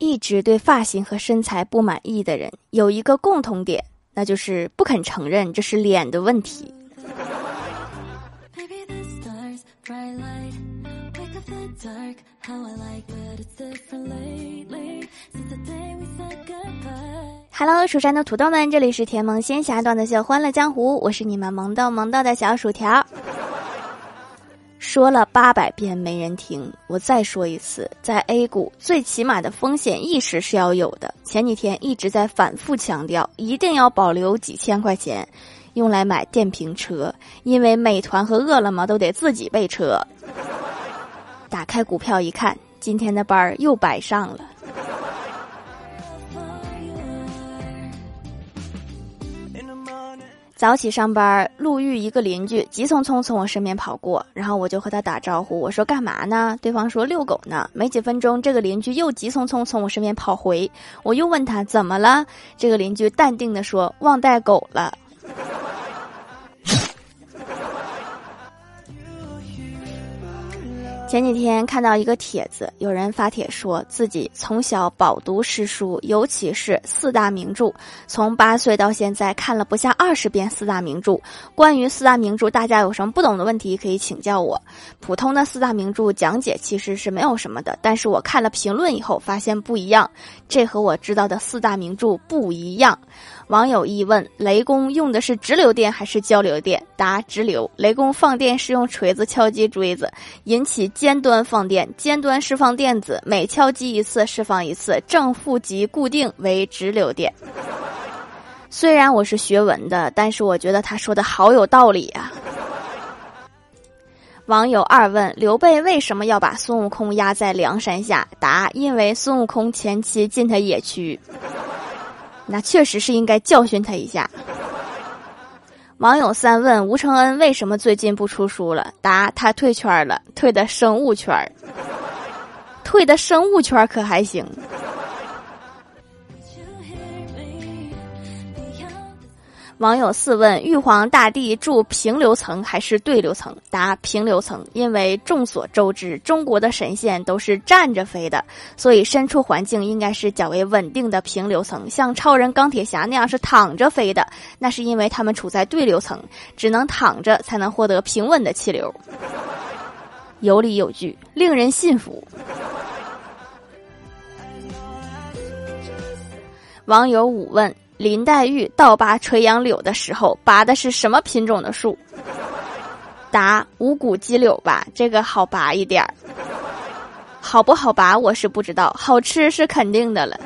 一直对发型和身材不满意的人有一个共同点，那就是不肯承认这是脸的问题。Hello，蜀山的土豆们，这里是甜萌仙侠段子秀《欢乐江湖》，我是你们萌豆萌豆的小薯条。说了八百遍没人听，我再说一次，在 A 股最起码的风险意识是要有的。前几天一直在反复强调，一定要保留几千块钱，用来买电瓶车，因为美团和饿了么都得自己备车。打开股票一看，今天的班儿又白上了。早起上班，路遇一个邻居，急匆匆从我身边跑过，然后我就和他打招呼，我说干嘛呢？对方说遛狗呢。没几分钟，这个邻居又急匆匆从我身边跑回，我又问他怎么了？这个邻居淡定的说忘带狗了。前几天看到一个帖子，有人发帖说自己从小饱读诗书，尤其是四大名著，从八岁到现在看了不下二十遍四大名著。关于四大名著，大家有什么不懂的问题可以请教我。普通的四大名著讲解其实是没有什么的，但是我看了评论以后发现不一样，这和我知道的四大名著不一样。网友一问：雷公用的是直流电还是交流电？答：直流。雷公放电是用锤子敲击锥子，引起尖端放电，尖端释放电子，每敲击一次释放一次，正负极固定为直流电。虽然我是学文的，但是我觉得他说的好有道理啊。网友二问：刘备为什么要把孙悟空压在梁山下？答：因为孙悟空前期进他野区。那确实是应该教训他一下。网友三问吴承恩为什么最近不出书了？答：他退圈了，退的生物圈儿，退的生物圈可还行。网友四问：玉皇大帝住平流层还是对流层？答：平流层。因为众所周知，中国的神仙都是站着飞的，所以身处环境应该是较为稳定的平流层。像超人、钢铁侠那样是躺着飞的，那是因为他们处在对流层，只能躺着才能获得平稳的气流。有理有据，令人信服。网友五问。林黛玉倒拔垂杨柳的时候，拔的是什么品种的树？答：五谷鸡柳吧，这个好拔一点儿。好不好拔我是不知道，好吃是肯定的了。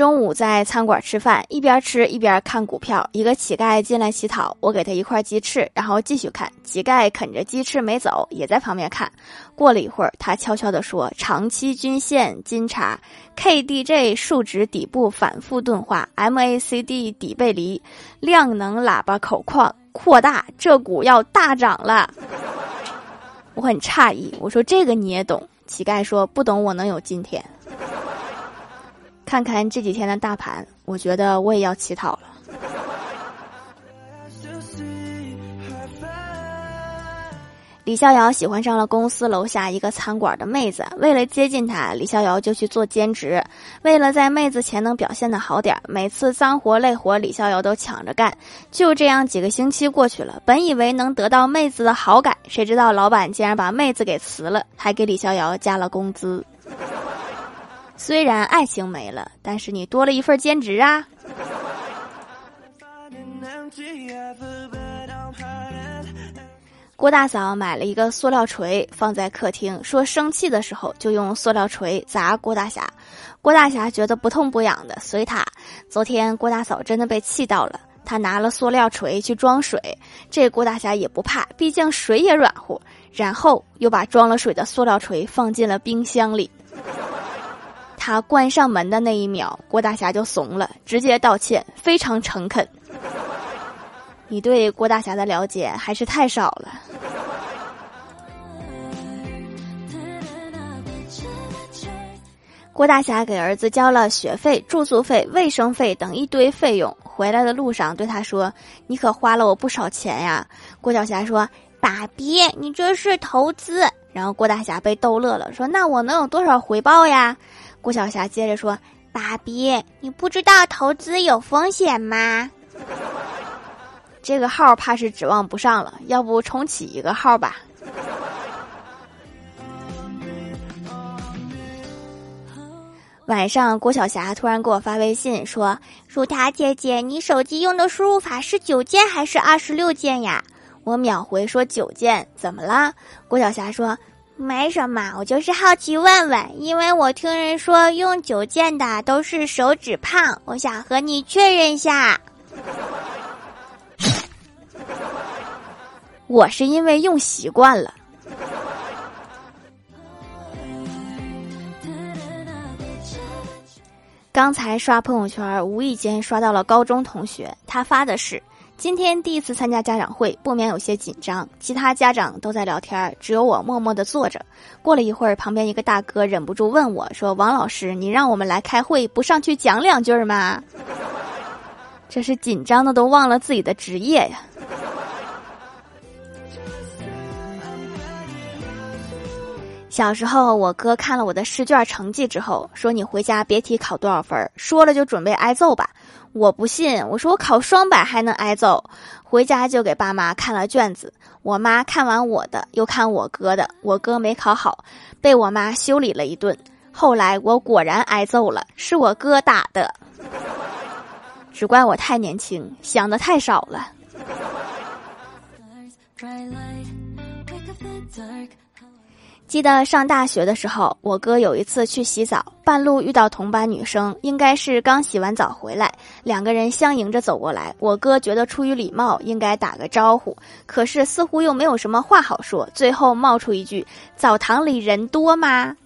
中午在餐馆吃饭，一边吃一边看股票。一个乞丐进来乞讨，我给他一块鸡翅，然后继续看。乞丐啃着鸡翅没走，也在旁边看。过了一会儿，他悄悄地说：“长期均线金叉，KDJ 数值底部反复钝化，MACD 底背离，量能喇叭口框扩大，这股要大涨了。”我很诧异，我说：“这个你也懂？”乞丐说：“不懂，我能有今天。”看看这几天的大盘，我觉得我也要乞讨了。李逍遥喜欢上了公司楼下一个餐馆的妹子，为了接近她，李逍遥就去做兼职。为了在妹子前能表现的好点，每次脏活累活，李逍遥都抢着干。就这样，几个星期过去了，本以为能得到妹子的好感，谁知道老板竟然把妹子给辞了，还给李逍遥加了工资。虽然爱情没了，但是你多了一份兼职啊！郭大嫂买了一个塑料锤放在客厅，说生气的时候就用塑料锤砸郭大侠。郭大侠觉得不痛不痒的，随他。昨天郭大嫂真的被气到了，他拿了塑料锤去装水，这郭大侠也不怕，毕竟水也软乎。然后又把装了水的塑料锤放进了冰箱里。他关上门的那一秒，郭大侠就怂了，直接道歉，非常诚恳。你对郭大侠的了解还是太少了。郭大侠给儿子交了学费、住宿费、卫生费等一堆费用，回来的路上对他说：“你可花了我不少钱呀。”郭小侠说：“爸比，你这是投资。然后郭大侠被逗乐了，说：“那我能有多少回报呀？”郭晓霞接着说：“爸比，你不知道投资有风险吗？”这个号怕是指望不上了，要不重启一个号吧。晚上，郭晓霞突然给我发微信说：“薯塔姐姐，你手机用的输入法是九键还是二十六键呀？”我秒回说：“九键。”怎么了？郭晓霞说：“没什么，我就是好奇问问，因为我听人说用九键的都是手指胖，我想和你确认一下。”我是因为用习惯了。刚才刷朋友圈，无意间刷到了高中同学，他发的是：今天第一次参加家长会，不免有些紧张。其他家长都在聊天，只有我默默的坐着。过了一会儿，旁边一个大哥忍不住问我说：“王老师，你让我们来开会，不上去讲两句吗？”这是紧张的都忘了自己的职业呀。小时候，我哥看了我的试卷成绩之后，说：“你回家别提考多少分，说了就准备挨揍吧。”我不信，我说我考双百还能挨揍。回家就给爸妈看了卷子，我妈看完我的，又看我哥的，我哥没考好，被我妈修理了一顿。后来我果然挨揍了，是我哥打的，只怪我太年轻，想的太少了。记得上大学的时候，我哥有一次去洗澡，半路遇到同班女生，应该是刚洗完澡回来，两个人相迎着走过来。我哥觉得出于礼貌应该打个招呼，可是似乎又没有什么话好说，最后冒出一句：“澡堂里人多吗？”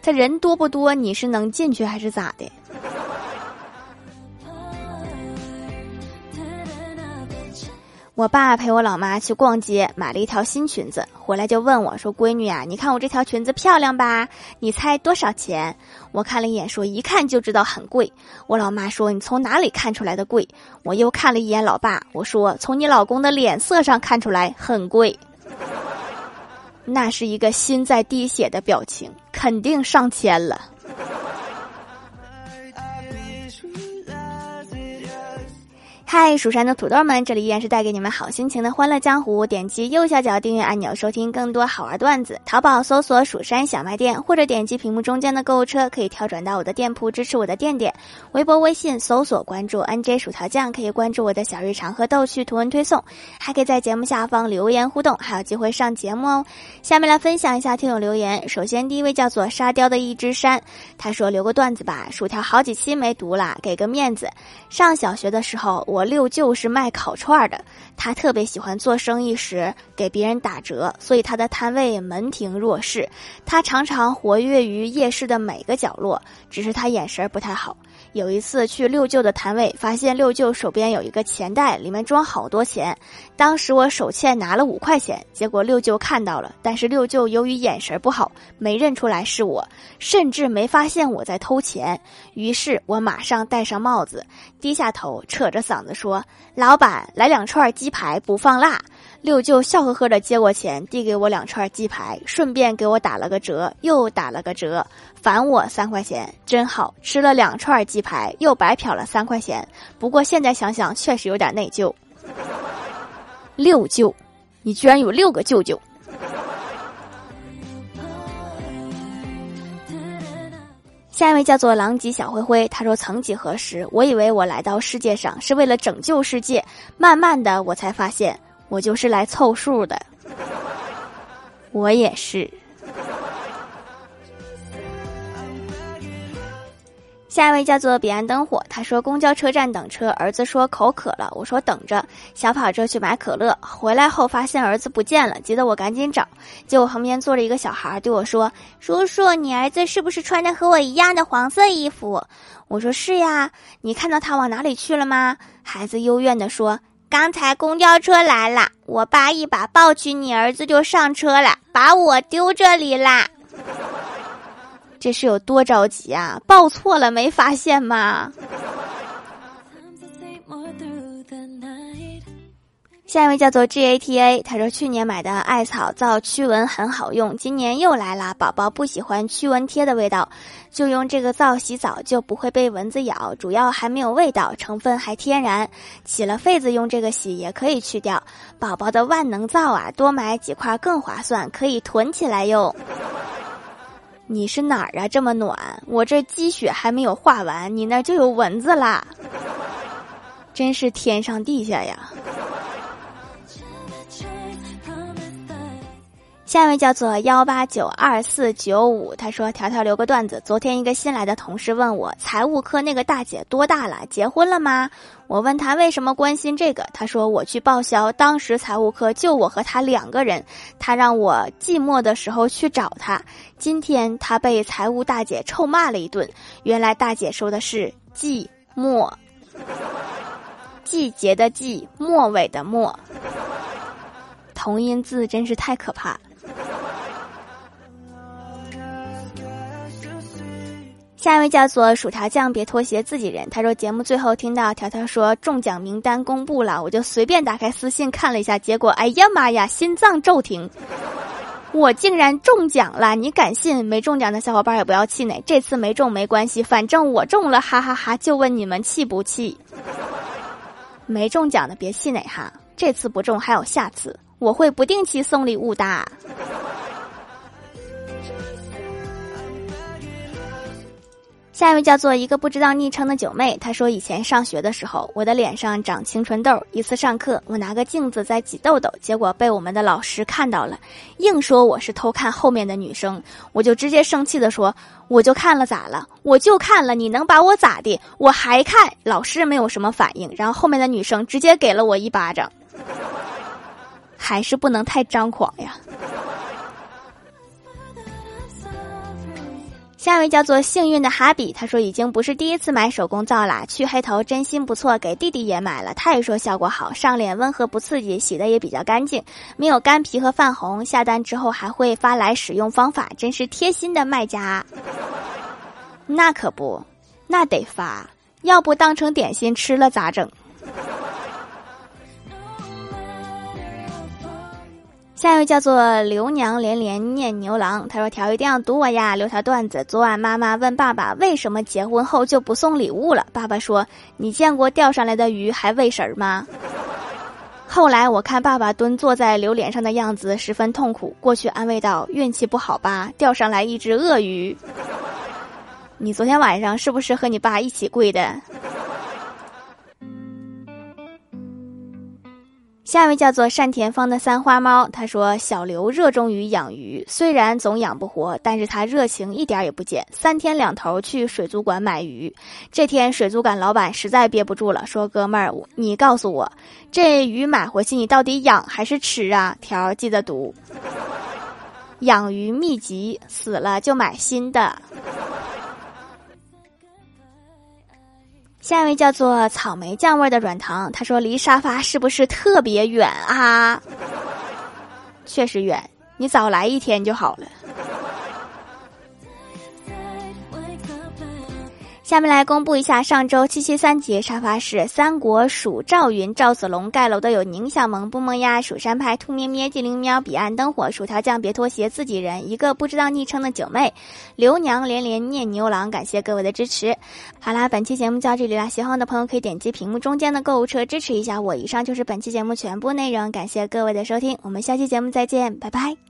他人多不多？你是能进去还是咋的？我爸陪我老妈去逛街，买了一条新裙子，回来就问我说：“闺女啊，你看我这条裙子漂亮吧？你猜多少钱？”我看了一眼，说：“一看就知道很贵。”我老妈说：“你从哪里看出来的贵？”我又看了一眼老爸，我说：“从你老公的脸色上看出来很贵。”那是一个心在滴血的表情，肯定上千了。嗨，蜀山的土豆们，这里依然是带给你们好心情的欢乐江湖。点击右下角订阅按钮，收听更多好玩段子。淘宝搜索“蜀山小卖店”，或者点击屏幕中间的购物车，可以跳转到我的店铺，支持我的店店。微博、微信搜索关注 “nj 薯条酱”，可以关注我的小日常和逗趣图文推送，还可以在节目下方留言互动，还有机会上节目哦。下面来分享一下听友留言。首先，第一位叫做沙雕的一只山，他说留个段子吧，薯条好几期没读了，给个面子。上小学的时候，我。我六舅是卖烤串的，他特别喜欢做生意时给别人打折，所以他的摊位门庭若市。他常常活跃于夜市的每个角落，只是他眼神不太好。有一次去六舅的摊位，发现六舅手边有一个钱袋，里面装好多钱。当时我手欠拿了五块钱，结果六舅看到了，但是六舅由于眼神不好，没认出来是我，甚至没发现我在偷钱。于是我马上戴上帽子，低下头，扯着嗓子说：“老板，来两串鸡排，不放辣。”六舅笑呵呵的接过钱，递给我两串鸡排，顺便给我打了个折，又打了个折，返我三块钱，真好吃了两串鸡排，又白嫖了三块钱。不过现在想想，确实有点内疚。六舅，你居然有六个舅舅！下一位叫做狼藉小灰灰，他说：“曾几何时，我以为我来到世界上是为了拯救世界，慢慢的，我才发现。”我就是来凑数的，我也是。下一位叫做彼岸灯火，他说公交车站等车，儿子说口渴了，我说等着，小跑着去买可乐，回来后发现儿子不见了，急得我赶紧找，结果旁边坐着一个小孩对我说：“叔叔，你儿子是不是穿着和我一样的黄色衣服？”我说：“是呀，你看到他往哪里去了吗？”孩子幽怨的说。刚才公交车来了，我爸一把抱起你儿子就上车了，把我丢这里啦。这是有多着急啊？抱错了没发现吗？下一位叫做 G A T A，他说去年买的艾草皂驱蚊很好用，今年又来了。宝宝不喜欢驱蚊贴的味道，就用这个皂洗澡就不会被蚊子咬。主要还没有味道，成分还天然，起了痱子用这个洗也可以去掉。宝宝的万能皂啊，多买几块更划算，可以囤起来用。你是哪儿啊？这么暖，我这积雪还没有化完，你那就有蚊子啦！真是天上地下呀！下一位叫做幺八九二四九五，他说：“条条留个段子。昨天一个新来的同事问我，财务科那个大姐多大了，结婚了吗？我问他为什么关心这个，他说我去报销，当时财务科就我和他两个人，他让我寂寞的时候去找他。今天他被财务大姐臭骂了一顿，原来大姐说的是寂寞，季节的季，末尾的末，同音字真是太可怕。”下一位叫做薯条酱，别拖鞋，自己人。他说节目最后听到条条说中奖名单公布了，我就随便打开私信看了一下，结果哎呀妈呀，心脏骤停！我竟然中奖了，你敢信？没中奖的小伙伴也不要气馁，这次没中没关系，反正我中了，哈哈哈！就问你们气不气？没中奖的别气馁哈，这次不中还有下次，我会不定期送礼物的。下一位叫做一个不知道昵称的九妹，她说以前上学的时候，我的脸上长青春痘。一次上课，我拿个镜子在挤痘痘，结果被我们的老师看到了，硬说我是偷看后面的女生。我就直接生气的说：“我就看了咋了？我就看了，你能把我咋的？我还看。”老师没有什么反应，然后后面的女生直接给了我一巴掌。还是不能太张狂呀。下一位叫做幸运的哈比，他说已经不是第一次买手工皂啦，去黑头真心不错，给弟弟也买了，他也说效果好，上脸温和不刺激，洗的也比较干净，没有干皮和泛红。下单之后还会发来使用方法，真是贴心的卖家。那可不，那得发，要不当成点心吃了咋整？下一位叫做刘娘连连念牛郎，他说：“条一定要读我呀，留条段子。昨晚妈妈问爸爸为什么结婚后就不送礼物了，爸爸说：你见过钓上来的鱼还喂食吗？后来我看爸爸蹲坐在榴莲上的样子十分痛苦，过去安慰道：运气不好吧，钓上来一只鳄鱼。你昨天晚上是不是和你爸一起跪的？”下一位叫做单田芳的三花猫，他说：“小刘热衷于养鱼，虽然总养不活，但是他热情一点也不减，三天两头去水族馆买鱼。这天水族馆老板实在憋不住了，说：‘哥们儿，你告诉我，这鱼买回去你到底养还是吃啊？’条记得读。养鱼秘籍：死了就买新的。”下一位叫做草莓酱味的软糖，他说：“离沙发是不是特别远啊？”确实远，你早来一天就好了。下面来公布一下上周七七三节沙发是三国蜀赵云赵子龙盖楼的有宁小萌不萌呀蜀山派兔咩咩精灵喵彼岸灯火薯条酱别拖鞋自己人一个不知道昵称的九妹刘娘连连念牛郎感谢各位的支持。好啦，本期节目就到这里啦，喜欢的朋友可以点击屏幕中间的购物车支持一下我。以上就是本期节目全部内容，感谢各位的收听，我们下期节目再见，拜拜。